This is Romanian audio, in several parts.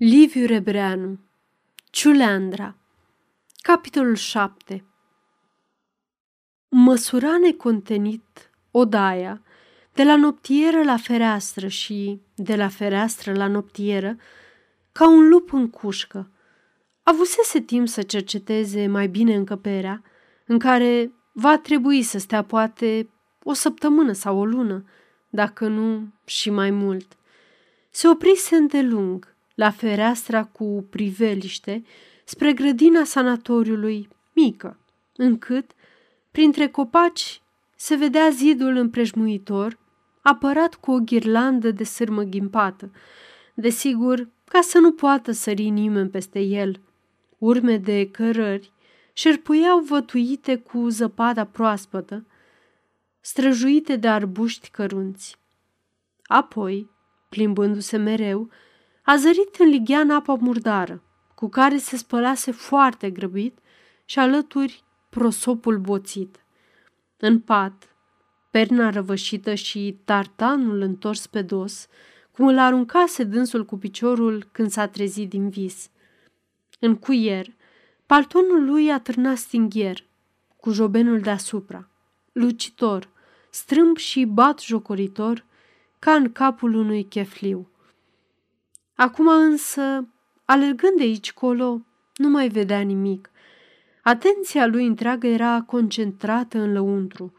Liviu Rebreanu Ciuleandra Capitolul 7 Măsura necontenit odaia de la noptieră la fereastră și de la fereastră la noptieră ca un lup în cușcă. Avusese timp să cerceteze mai bine încăperea, în care va trebui să stea poate o săptămână sau o lună, dacă nu și mai mult. Se oprise îndelung, la fereastra cu priveliște spre grădina sanatoriului mică, încât, printre copaci, se vedea zidul împrejmuitor, apărat cu o ghirlandă de sârmă ghimpată, desigur, ca să nu poată sări nimeni peste el. Urme de cărări șerpuiau vătuite cu zăpada proaspătă, străjuite de arbuști cărunți. Apoi, plimbându-se mereu, a zărit în lighean apa murdară, cu care se spălase foarte grăbit și alături prosopul boțit. În pat, perna răvășită și tartanul întors pe dos, cum îl aruncase dânsul cu piciorul când s-a trezit din vis. În cuier, paltonul lui atârna stinghier, cu jobenul deasupra, lucitor, strâmb și bat jocoritor, ca în capul unui chefliu. Acum însă, alergând de aici colo, nu mai vedea nimic. Atenția lui întreagă era concentrată în lăuntru.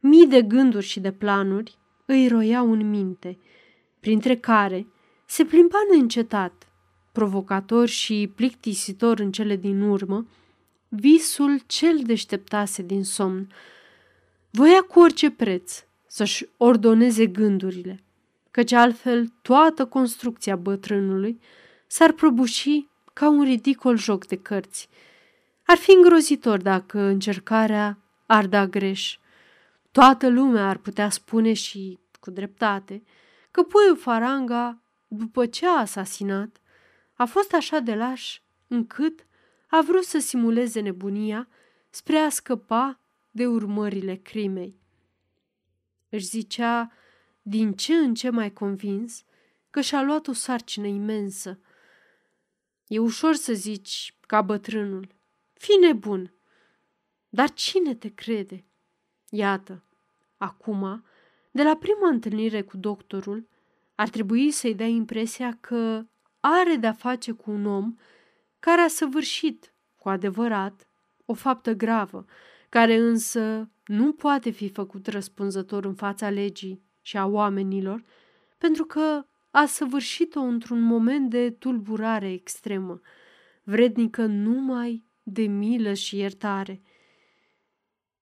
Mii de gânduri și de planuri îi roiau în minte, printre care se plimba neîncetat, provocator și plictisitor în cele din urmă, visul cel deșteptase din somn. Voia cu orice preț să-și ordoneze gândurile – căci altfel toată construcția bătrânului s-ar prăbuși ca un ridicol joc de cărți. Ar fi îngrozitor dacă încercarea ar da greș. Toată lumea ar putea spune și, cu dreptate, că puiul Faranga, după ce a asasinat, a fost așa de laș încât a vrut să simuleze nebunia spre a scăpa de urmările crimei. Își zicea din ce în ce mai convins că și-a luat o sarcină imensă. E ușor să zici, ca bătrânul, fi nebun, dar cine te crede? Iată, acum, de la prima întâlnire cu doctorul, ar trebui să-i dea impresia că are de-a face cu un om care a săvârșit, cu adevărat, o faptă gravă, care însă nu poate fi făcut răspunzător în fața legii și a oamenilor, pentru că a săvârșit-o într-un moment de tulburare extremă, vrednică numai de milă și iertare.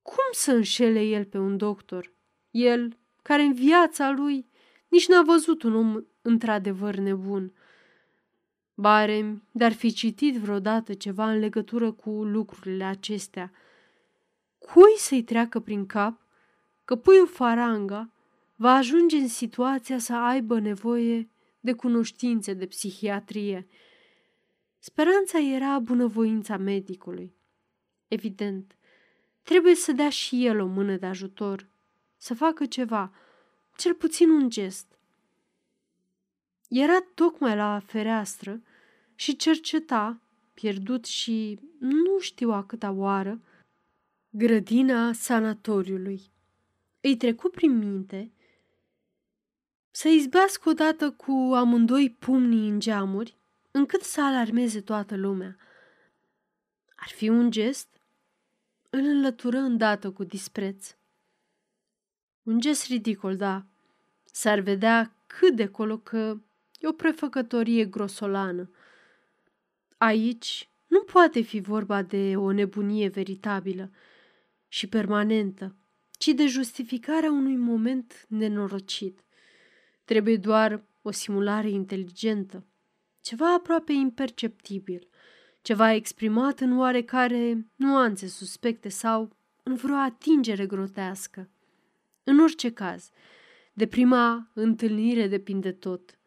Cum să înșele el pe un doctor? El, care în viața lui nici n-a văzut un om într-adevăr nebun. Bare, dar fi citit vreodată ceva în legătură cu lucrurile acestea. Cui să-i treacă prin cap că puiul Faranga va ajunge în situația să aibă nevoie de cunoștințe de psihiatrie. Speranța era bunăvoința medicului. Evident, trebuie să dea și el o mână de ajutor, să facă ceva, cel puțin un gest. Era tocmai la fereastră și cerceta, pierdut și nu știu a câta oară, grădina sanatoriului. Îi trecu prin minte să izbească odată cu amândoi pumnii în geamuri, încât să alarmeze toată lumea. Ar fi un gest? Îl înlătură îndată cu dispreț. Un gest ridicol, da. S-ar vedea cât de colo că e o prefăcătorie grosolană. Aici nu poate fi vorba de o nebunie veritabilă și permanentă, ci de justificarea unui moment nenorocit. Trebuie doar o simulare inteligentă, ceva aproape imperceptibil, ceva exprimat în oarecare nuanțe suspecte sau în vreo atingere grotească. În orice caz, de prima întâlnire depinde tot.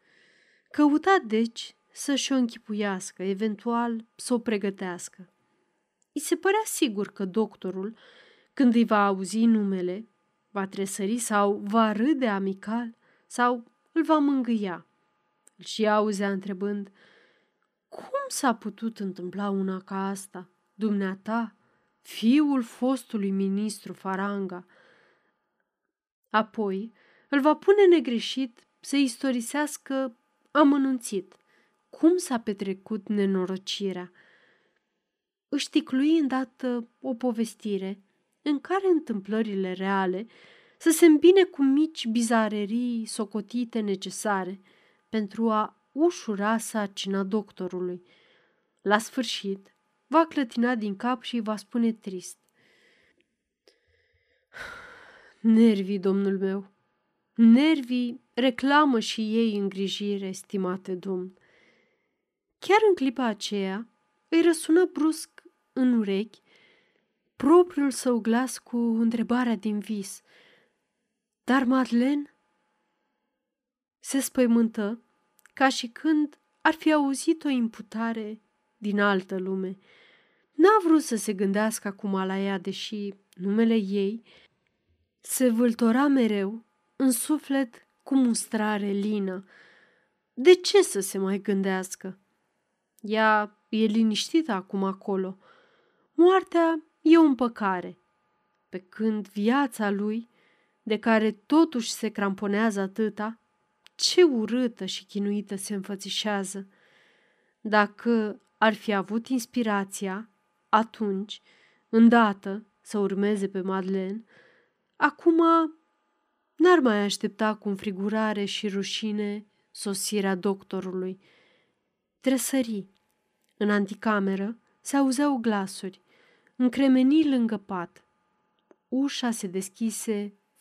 Căuta, deci, să-și o închipuiască, eventual să o pregătească. I se părea sigur că doctorul, când îi va auzi numele, va tresări sau va râde amical sau îl va mângâia. Îl și auzea întrebând, Cum s-a putut întâmpla una ca asta? Dumneata, fiul fostului ministru Faranga. Apoi îl va pune negreșit să istorisească amănunțit cum s-a petrecut nenorocirea. Își ticlui îndată o povestire în care întâmplările reale să se îmbine cu mici bizarerii socotite necesare pentru a ușura sarcina doctorului. La sfârșit, va clătina din cap și va spune trist. Nervii, domnul meu, nervii reclamă și ei îngrijire, stimate domn. Chiar în clipa aceea îi răsună brusc în urechi propriul său glas cu întrebarea din vis. Dar Madeleine se spăimântă ca și când ar fi auzit o imputare din altă lume. N-a vrut să se gândească acum la ea, deși numele ei se vâltora mereu în suflet cu mustrare lină. De ce să se mai gândească? Ea e liniștită acum acolo. Moartea e o împăcare, pe când viața lui, de care totuși se cramponează atâta, ce urâtă și chinuită se înfățișează. Dacă ar fi avut inspirația, atunci, îndată, să urmeze pe Madeleine, acum n-ar mai aștepta cu înfrigurare și rușine sosirea doctorului. Tresări. În anticameră se auzeau glasuri, încremeni lângă pat. Ușa se deschise